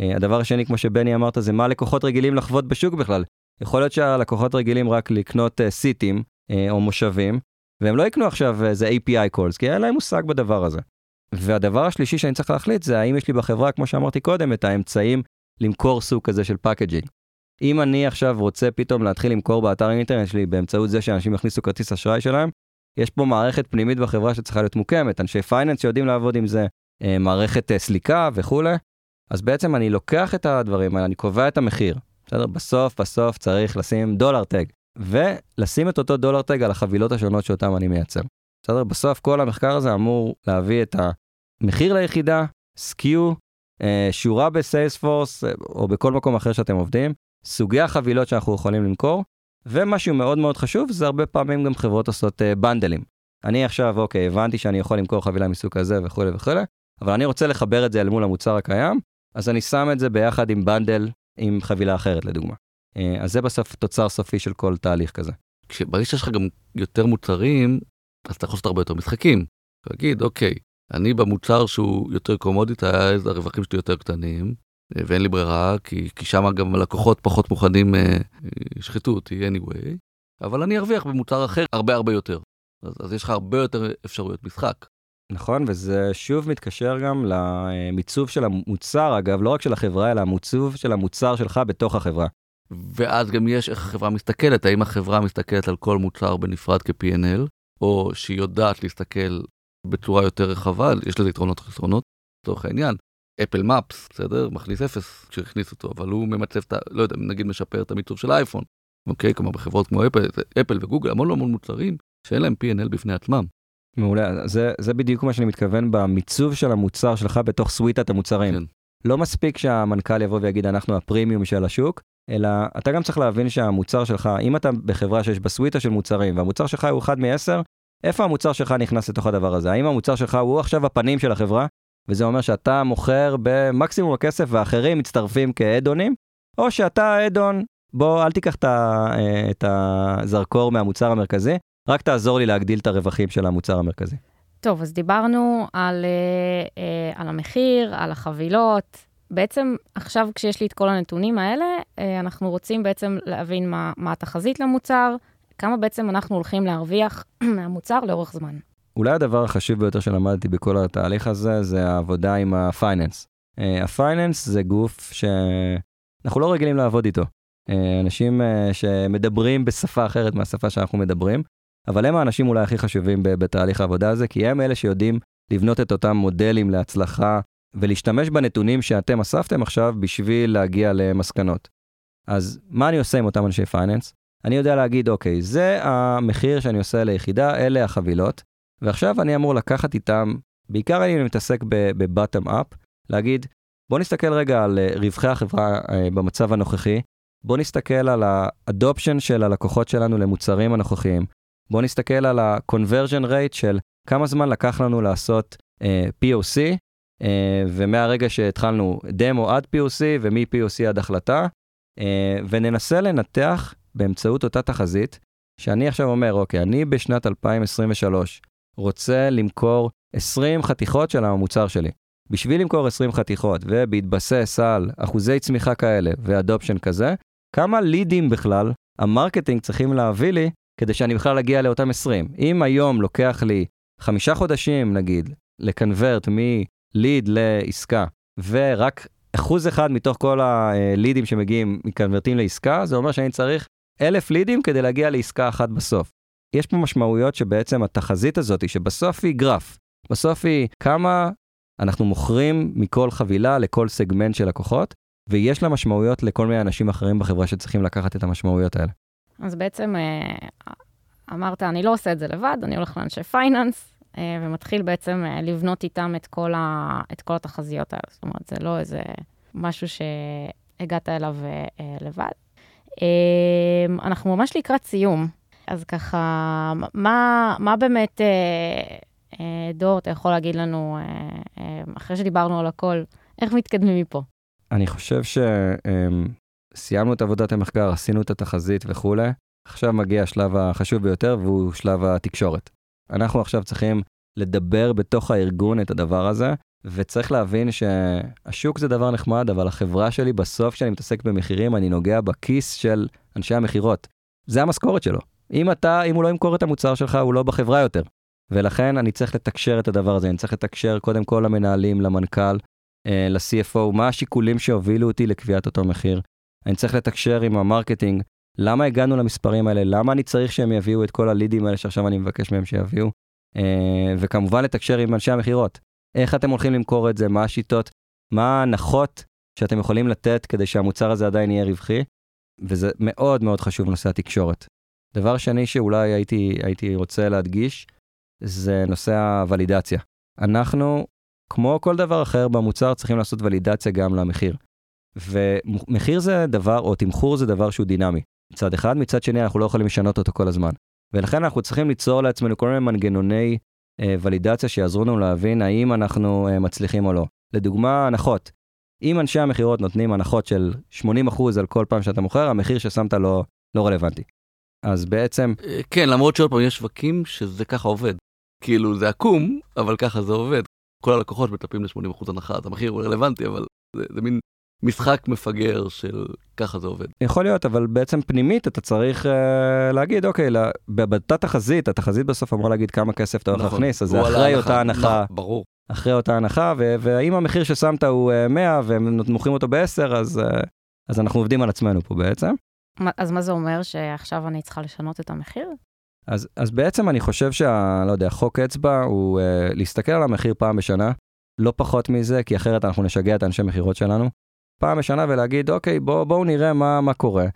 Speaker 2: אה, הדבר השני, כמו שבני אמרת, זה מה לקוחות רגילים לחוות בשוק בכלל. יכול להיות שהלקוחות רגילים רק לקנות seatים או מושבים, והם לא יקנו עכשיו איזה API calls, כי אין להם מושג בדבר הזה. והדבר השלישי שאני צריך להחליט זה האם יש לי בחברה, כמו שאמרתי קודם, את האמצעים למכור סוג כזה של packaging. אם אני עכשיו רוצה פתאום להתחיל למכור באתר האינטרנט שלי באמצעות זה שאנשים יכניסו כרטיס אשראי שלהם, יש פה מערכת פנימית בחברה שצריכה להיות מוקמת, אנשי finance שיודעים לעבוד עם זה, אה, מערכת אה, סליקה וכולי. אז בעצם אני לוקח את הדברים האלה, אני קובע את המחיר. בסדר? בסוף, בסוף צריך לשים דולר טג. ולשים את אותו דולר טג על החבילות השונות שאותן אני מייצר. בסדר? בסוף כל המחקר הזה אמור להביא את המחיר ליחידה, סקיו, אה, שורה בסיילספורס אה, או בכל מקום אחר שאתם עובדים, סוגי החבילות שאנחנו יכולים למכור, ומשהו מאוד מאוד חשוב זה הרבה פעמים גם חברות עושות אה, בנדלים. אני עכשיו, אוקיי, הבנתי שאני יכול למכור חבילה מסוג כזה וכולי וכולי, אבל אני רוצה לחבר את זה אל מול המוצר הקיים, אז אני שם את זה ביחד עם bundle עם חבילה אחרת לדוגמה. אה, אז זה בסוף תוצר סופי של כל תהליך כזה.
Speaker 3: כשברגע שיש לך גם יותר מוצרים, אז אתה יכול לעשות הרבה יותר משחקים. להגיד, אוקיי, אני במוצר שהוא יותר commoditized, הרווחים שלי יותר קטנים, אה, ואין לי ברירה, כי, כי שם גם הלקוחות פחות מוכנים, אה, ישחטו אותי anyway, אבל אני ארוויח במוצר אחר הרבה הרבה יותר. אז, אז יש לך הרבה יותר אפשרויות משחק.
Speaker 2: נכון, וזה שוב מתקשר גם למיצוב של המוצר, אגב, לא רק של החברה, אלא המיצוב של המוצר שלך בתוך החברה.
Speaker 3: ואז גם יש איך החברה מסתכלת, האם החברה מסתכלת על כל מוצר בנפרד כ-P&L, או שהיא יודעת להסתכל בצורה יותר רחבה, יש לזה יתרונות וחסרונות, לצורך העניין. אפל מפס, בסדר? מכניס אפס כשהכניס אותו, אבל הוא ממצב את ה... לא יודע, נגיד משפר את המיצוב של האייפון. אוקיי? כלומר בחברות כמו אפל, אפל וגוגל, המון המון מוצרים שאין להם P&L בפני עצמם.
Speaker 2: מעולה, זה, זה בדיוק מה שאני מתכוון במיצוב של המוצר שלך בתוך סוויטת המוצרים. כן. לא מספיק שהמנכ"ל יבוא ויגיד אנחנו הפרימיום של השוק, אלא אתה גם צריך להבין שהמוצר שלך, אם אתה בחברה שיש בה סוויטה של מוצרים, והמוצר שלך הוא אחד מעשר, איפה המוצר שלך נכנס לתוך הדבר הזה? האם המוצר שלך הוא עכשיו הפנים של החברה, וזה אומר שאתה מוכר במקסימום הכסף ואחרים מצטרפים כאדונים, או שאתה אדון, בוא אל תיקח את הזרקור מהמוצר המרכזי, רק תעזור לי להגדיל את הרווחים של המוצר המרכזי.
Speaker 1: טוב, אז דיברנו על, אה, אה, על המחיר, על החבילות, בעצם עכשיו כשיש לי את כל הנתונים האלה, אה, אנחנו רוצים בעצם להבין מה, מה התחזית למוצר, כמה בעצם אנחנו הולכים להרוויח [clears throat] מהמוצר לאורך זמן.
Speaker 2: אולי הדבר החשוב ביותר שלמדתי בכל התהליך הזה, זה העבודה עם הפייננס. אה, ה finance זה גוף שאנחנו לא רגילים לעבוד איתו. אה, אנשים שמדברים בשפה אחרת מהשפה שאנחנו מדברים, אבל הם האנשים אולי הכי חשובים בתהליך העבודה הזה, כי הם אלה שיודעים לבנות את אותם מודלים להצלחה ולהשתמש בנתונים שאתם אספתם עכשיו בשביל להגיע למסקנות. אז מה אני עושה עם אותם אנשי finance? אני יודע להגיד, אוקיי, זה המחיר שאני עושה ליחידה, אלה החבילות, ועכשיו אני אמור לקחת איתם, בעיקר אני מתעסק בבטם אפ, להגיד, בוא נסתכל רגע על אה, רווחי החברה אה, במצב הנוכחי, בוא נסתכל על האדופשן של הלקוחות שלנו למוצרים הנוכחיים, בוא נסתכל על ה-conversion rate של כמה זמן לקח לנו לעשות uh, אה, POC ומהרגע שהתחלנו דמו עד POC ומ-POC עד החלטה, אה, וננסה לנתח באמצעות אותה תחזית, שאני עכשיו אומר, אוקיי, אני בשנת 2023 רוצה למכור 20 חתיכות של המוצר שלי. בשביל למכור 20 חתיכות ובהתבסס על אחוזי צמיחה כאלה ו adoption כזה, כמה leads בכלל ה marketing צריכים להביא לי כדי שאני בכלל אגיע לאותם 20. אם היום לוקח לי חמישה חודשים, נגיד, ל convert מליד לעסקה, ורק אחוז אחד מתוך כל ה leads שמגיעים מ convert־ים לעסקה, זה אומר שאני צריך אלף לידים כדי להגיע לעסקה אחת בסוף. יש פה משמעויות שבעצם התחזית הזאת, שבסוף היא גרף, בסוף היא כמה אנחנו מוכרים מכל חבילה לכל סגמנט של לקוחות, ויש לה משמעויות לכל מיני אנשים אחרים בחברה שצריכים לקחת את המשמעויות האלה.
Speaker 1: אז בעצם אה, אמרת, אני לא עושה את זה לבד, אני הולך לאנשי פייננס, ומתחיל בעצם אה, לבנות איתם את כל, ה, את כל התחזיות האלה. זאת אומרת, זה לא איזה משהו שהגעת אליו לבד. אנחנו ממש לקראת סיום, אז ככה, מה, מה באמת, דור, אתה יכול להגיד לנו, אחרי שדיברנו על הכל, איך מתקדמים מפה?
Speaker 2: אני חושב שסיימנו את עבודת המחקר, עשינו את התחזית וכולי, עכשיו מגיע השלב החשוב ביותר והוא שלב התקשורת. אנחנו עכשיו צריכים לדבר בתוך הארגון את הדבר הזה, וצריך להבין שהשוק זה דבר נחמד, אבל החברה שלי בסוף כשאני מתעסק במחירים, אני נוגע בכיס של אנשי המכירות. זה המשכורת שלו. אם אתה, אם הוא לא ימכור את המוצר שלך, הוא לא בחברה יותר. ולכן אני צריך לתקשר את הדבר הזה, אני צריך לתקשר קודם כל למנהלים, למנכ"ל, אה, ל-CFO, מה השיקולים שהובילו אותי לקביעת אותו מחיר. אני צריך לתקשר עם ה marketing, למה הגענו למספרים האלה, למה אני צריך שהם יביאו את כל ה leads האלה שעכשיו אני מבקש מהם שיביאו, אה, וכמובן לתקשר עם אנשי המכירות. איך אתם הולכים למכור את זה, מה השיטות, מה ההנחות שאתם יכולים לתת כדי שהמוצר הזה עדיין יהיה רווחי, וזה מאוד מאוד חשוב נושא התקשורת. דבר שני שאולי הייתי, הייתי רוצה להדגיש, זה נושא הוולידציה. אנחנו כמו כל דבר אחר במוצר, צריכים לעשות ולידציה גם למחיר. ומחיר זה דבר, או תמחור זה דבר שהוא דינמי. מצד אחד, מצד שני אנחנו לא יכולים לשנות אותו כל הזמן. ולכן אנחנו צריכים ליצור לעצמנו כל מיני מנגנוני אה, ולידציה שיעזרו לנו להבין האם אנחנו אה, מצליחים או לא. לדוגמה, הנחות. אם אנשי המכירות נותנים הנחות של 80% על כל פעם שאתה מוכר, המחיר ששמת לא, לא רלוונטי. אז בעצם...
Speaker 3: אה, כן, למרות שעוד פעם יש שווקים שזה ככה עובד. כאילו זה עקום, אבל ככה זה עובד. כל הלקוחות מצפים ל-80% הנחה, אז המחיר הוא רלוונטי, אבל זה, זה מין משחק מפגר של ככה זה עובד.
Speaker 2: יכול להיות, אבל בעצם פנימית אתה צריך uh, להגיד, אוקיי, לה, באותה תחזית, התחזית בסוף אמורה להגיד כמה כסף אתה הולך נכון, להכניס, אז זה אחרי אותה הנחה.
Speaker 3: נכון, ברור.
Speaker 2: אחרי אותה הנחה, והאם המחיר ששמת הוא uh, 100 והם מוכרים אותו ב-10, אז, uh, אז אנחנו עובדים על עצמנו פה בעצם.
Speaker 1: אז מה זה אומר, שעכשיו אני צריכה לשנות את המחיר?
Speaker 2: אז, אז בעצם אני חושב שה... לא יודע, חוק אצבע הוא uh, להסתכל על המחיר פעם בשנה, לא פחות מזה, כי אחרת אנחנו נשגע את האנשי מכירות שלנו. פעם בשנה ולהגיד, אוקיי, בואו בוא נראה מה, מה קורה.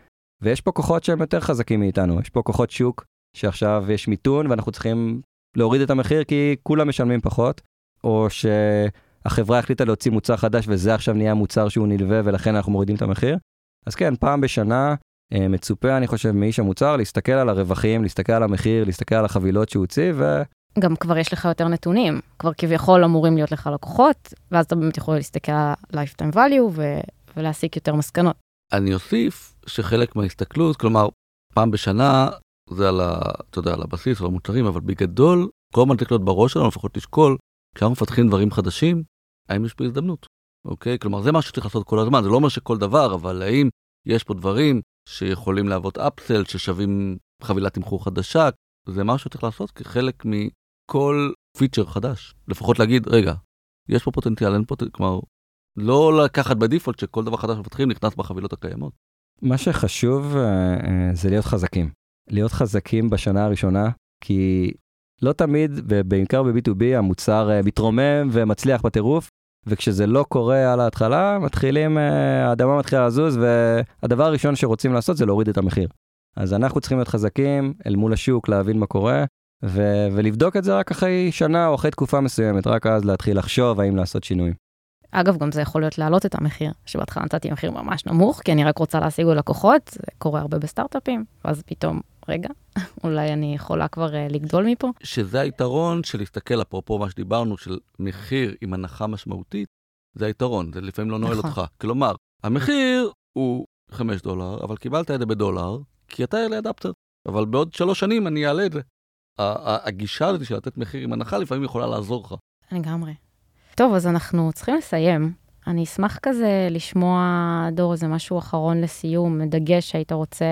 Speaker 2: ויש פה כוחות שהם יותר חזקים מאיתנו, יש פה כוחות שוק, שעכשיו יש מיתון ואנחנו צריכים להוריד את המחיר כי כולם משלמים פחות, או שהחברה החליטה להוציא מוצר חדש וזה עכשיו נהיה מוצר שהוא נלווה ולכן אנחנו מורידים את המחיר. אז כן, פעם בשנה אה, מצופה, אני חושב, מאיש המוצר להסתכל על הרווחים, להסתכל על המחיר, להסתכל על החבילות שהוא הוציא, ו...
Speaker 1: גם כבר יש לך יותר נתונים, כבר כביכול אמורים להיות לך לקוחות, ואז אתה באמת יכול להסתכל על lifetime value ולהסיק יותר מסקנות.
Speaker 3: אני אוסיף שחלק מההסתכלות, כלומר, פעם בשנה זה על, ה, אתה יודע, על הבסיס, על המוצרים, אבל בגדול, כל הזמן צריך להיות בראש שלנו, לפחות לשקול, כשאנחנו מפתחים דברים חדשים, האם יש פה הזדמנות, אוקיי? כלומר, זה מה שצריך לעשות כל הזמן, זה לא אומר שכל דבר, אבל האם יש פה דברים שיכולים להוות אפסל, ששווים חבילת תמחור חדשה, זה משהו שצריך לעשות כחלק מכל פיצ'ר חדש. לפחות להגיד, רגע, יש פה פוטנציאל, אין פוטנציאל, כלומר, לא לקחת בדיפולט שכל דבר חדש מפתחים נכנס בחבילות הקיימות.
Speaker 2: מה שחשוב uh, זה להיות חזקים. להיות חזקים בשנה הראשונה, כי לא תמיד, ובעיקר ב-B2B, המוצר uh, מתרומם ומצליח בטירוף, וכשזה לא קורה על ההתחלה, מתחילים, אה, האדמה מתחילה לזוז, והדבר הראשון שרוצים לעשות זה להוריד את המחיר. אז אנחנו צריכים להיות חזקים אל מול השוק, להבין מה קורה, ו- ולבדוק את זה רק אחרי שנה או אחרי תקופה מסוימת, רק אז להתחיל לחשוב האם לעשות שינויים.
Speaker 1: אגב, גם זה יכול להיות להעלות את המחיר, שבהתחלה נתתי מחיר ממש נמוך, כי אני רק רוצה להשיג לקוחות, זה קורה הרבה בסטארט-אפים, ואז פתאום, רגע, [laughs] אולי אני יכולה כבר uh, לגדול מפה.
Speaker 3: שזה היתרון של להסתכל, אפרופו מה שדיברנו, של מחיר עם הנחה משמעותית, זה היתרון, זה לפעמים לא נועל נכון. אותך. כלומר, המחיר הוא 5 דולר, אבל קיבלת את זה בדולר, כי אתה אלה אדפטר. אבל בעוד שלוש שנים אני אעלה את זה. הגישה הזאת של לתת מחיר עם הנחה לפעמים יכולה לעזור לך.
Speaker 1: לגמרי. טוב, אז אנחנו צריכים לסיים. אני אשמח כזה לשמוע, דור, איזה משהו אחרון לסיום, דגש שהיית רוצה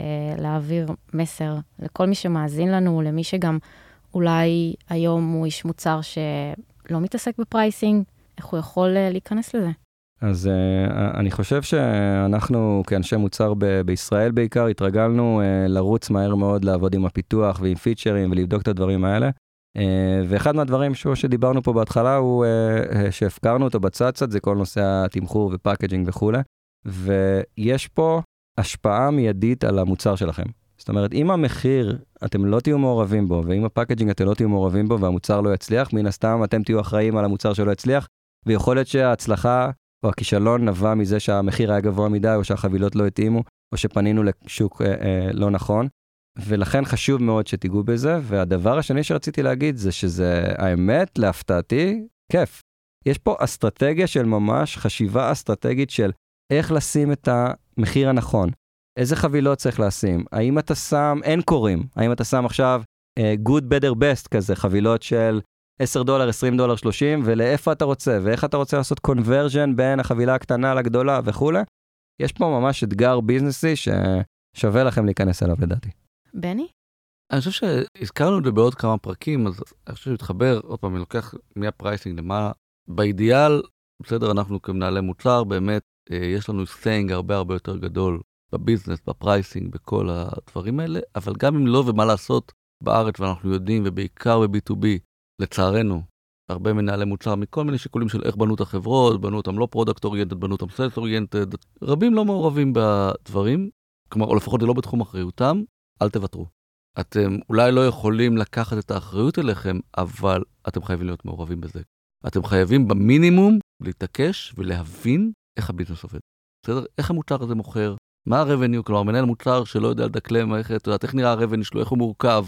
Speaker 1: אה, להעביר מסר לכל מי שמאזין לנו, למי שגם אולי היום הוא איש מוצר שלא מתעסק בפרייסינג, איך הוא יכול אה, להיכנס לזה?
Speaker 2: אז uh, אני חושב שאנחנו כאנשי מוצר ב- בישראל בעיקר התרגלנו uh, לרוץ מהר מאוד לעבוד עם הפיתוח ועם פיצ'רים ולבדוק את הדברים האלה. Uh, ואחד מהדברים שהוא שדיברנו פה בהתחלה הוא uh, uh, שהפקרנו אותו בצד קצת זה כל נושא התמחור ו packaging וכולי. ויש פה השפעה מיידית על המוצר שלכם. זאת אומרת, אם המחיר, אתם לא תהיו מעורבים בו, ואם ה packaging אתם לא תהיו מעורבים בו והמוצר לא יצליח, מן הסתם אתם תהיו אחראים על המוצר שלא יצליח, ויכול להיות שההצלחה או הכישלון נבע מזה שהמחיר היה גבוה מדי, או שהחבילות לא התאימו, או שפנינו לשוק אה, אה, לא נכון. ולכן חשוב מאוד שתיגעו בזה. והדבר השני שרציתי להגיד זה שזה, האמת, להפתעתי, כיף. יש פה אסטרטגיה של ממש, חשיבה אסטרטגית של איך לשים את המחיר הנכון. איזה חבילות צריך לשים? האם אתה שם, אין קוראים, האם אתה שם עכשיו uh, good, better, best כזה, חבילות של 10 דולר, 20 דולר, 30, ולאיפה אתה רוצה, ואיך אתה רוצה לעשות conversion בין החבילה הקטנה לגדולה וכולי. יש פה ממש אתגר business־י ששווה לכם להיכנס אליו לדעתי.
Speaker 1: בני?
Speaker 3: אני חושב שהזכרנו את זה בעוד כמה פרקים, אז אני חושב להתחבר, עוד פעם, אני לוקח מה pricing למה, באידיאל, בסדר, אנחנו כמנהלי מוצר, באמת, אה, יש לנו saying הרבה הרבה יותר גדול ב business, ב pricing, בכל הדברים האלה, אבל גם אם לא ומה לעשות בארץ, ואנחנו יודעים, ובעיקר ב-B2B, לצערנו, הרבה מנהלי מוצר מכל מיני שיקולים של איך בנו את החברות, בנו אותם לא product oriented, בנו אותם sales oriented, רבים לא מעורבים בדברים, כלומר, או לפחות זה לא בתחום אחריותם, אל תוותרו. אתם אולי לא יכולים לקחת את האחריות אליכם, אבל אתם חייבים להיות מעורבים בזה. אתם חייבים במינימום להתעקש ולהבין איך ה business עובד. בסדר? איך המוצר הזה מוכר, מה ה-revenue, כלומר מנהל מוצר שלא יודע לדקלם איך, את יודעת, איך נראה ה-revenue שלו, איך הוא מורכב,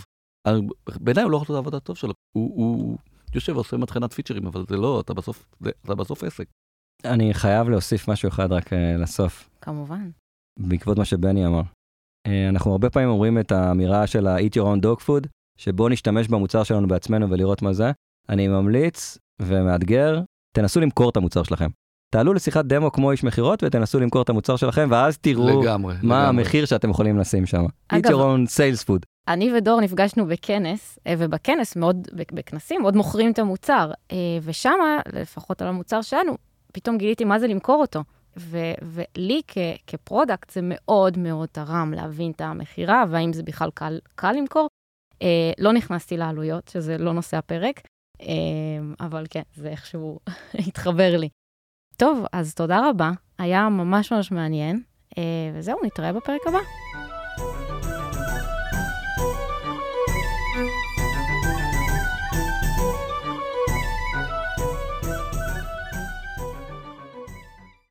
Speaker 3: בעיניי הוא לא יכול לעשות את העבודה טוב שלו. הוא, הוא יושב ועושה מטחנת פיצ'רים, אבל זה לא, אתה בסוף, זה, אתה בסוף עסק.
Speaker 2: אני חייב להוסיף משהו אחד רק uh, לסוף.
Speaker 1: כמובן.
Speaker 2: בעקבות מה שבני אמר. Uh, אנחנו הרבה פעמים אומרים את האמירה של ה-eat your own dog food, שבו נשתמש במוצר שלנו בעצמנו ולראות מה זה. אני ממליץ ומאתגר, תנסו למכור את המוצר שלכם. תעלו לשיחת דמו כמו איש מכירות ותנסו למכור את המוצר שלכם, ואז תראו
Speaker 3: לגמרי,
Speaker 2: מה
Speaker 3: לגמרי.
Speaker 2: המחיר שאתם יכולים לשים שם. eat your own sales food.
Speaker 1: אני ודור נפגשנו בכנס, אה, ובכנס מאוד, בכנסים מאוד מוכרים את המוצר, אה, ושם, לפחות על המוצר שלנו, פתאום גיליתי מה זה למכור אותו. ולי כ product זה מאוד מאוד תרם להבין את המכירה, והאם זה בכלל קל, קל למכור. אה, לא נכנסתי לעלויות, שזה לא נושא הפרק, אה, אבל כן, זה איכשהו [laughs] התחבר לי. טוב, אז תודה רבה, היה ממש ממש מעניין, אה, וזהו, נתראה בפרק הבא.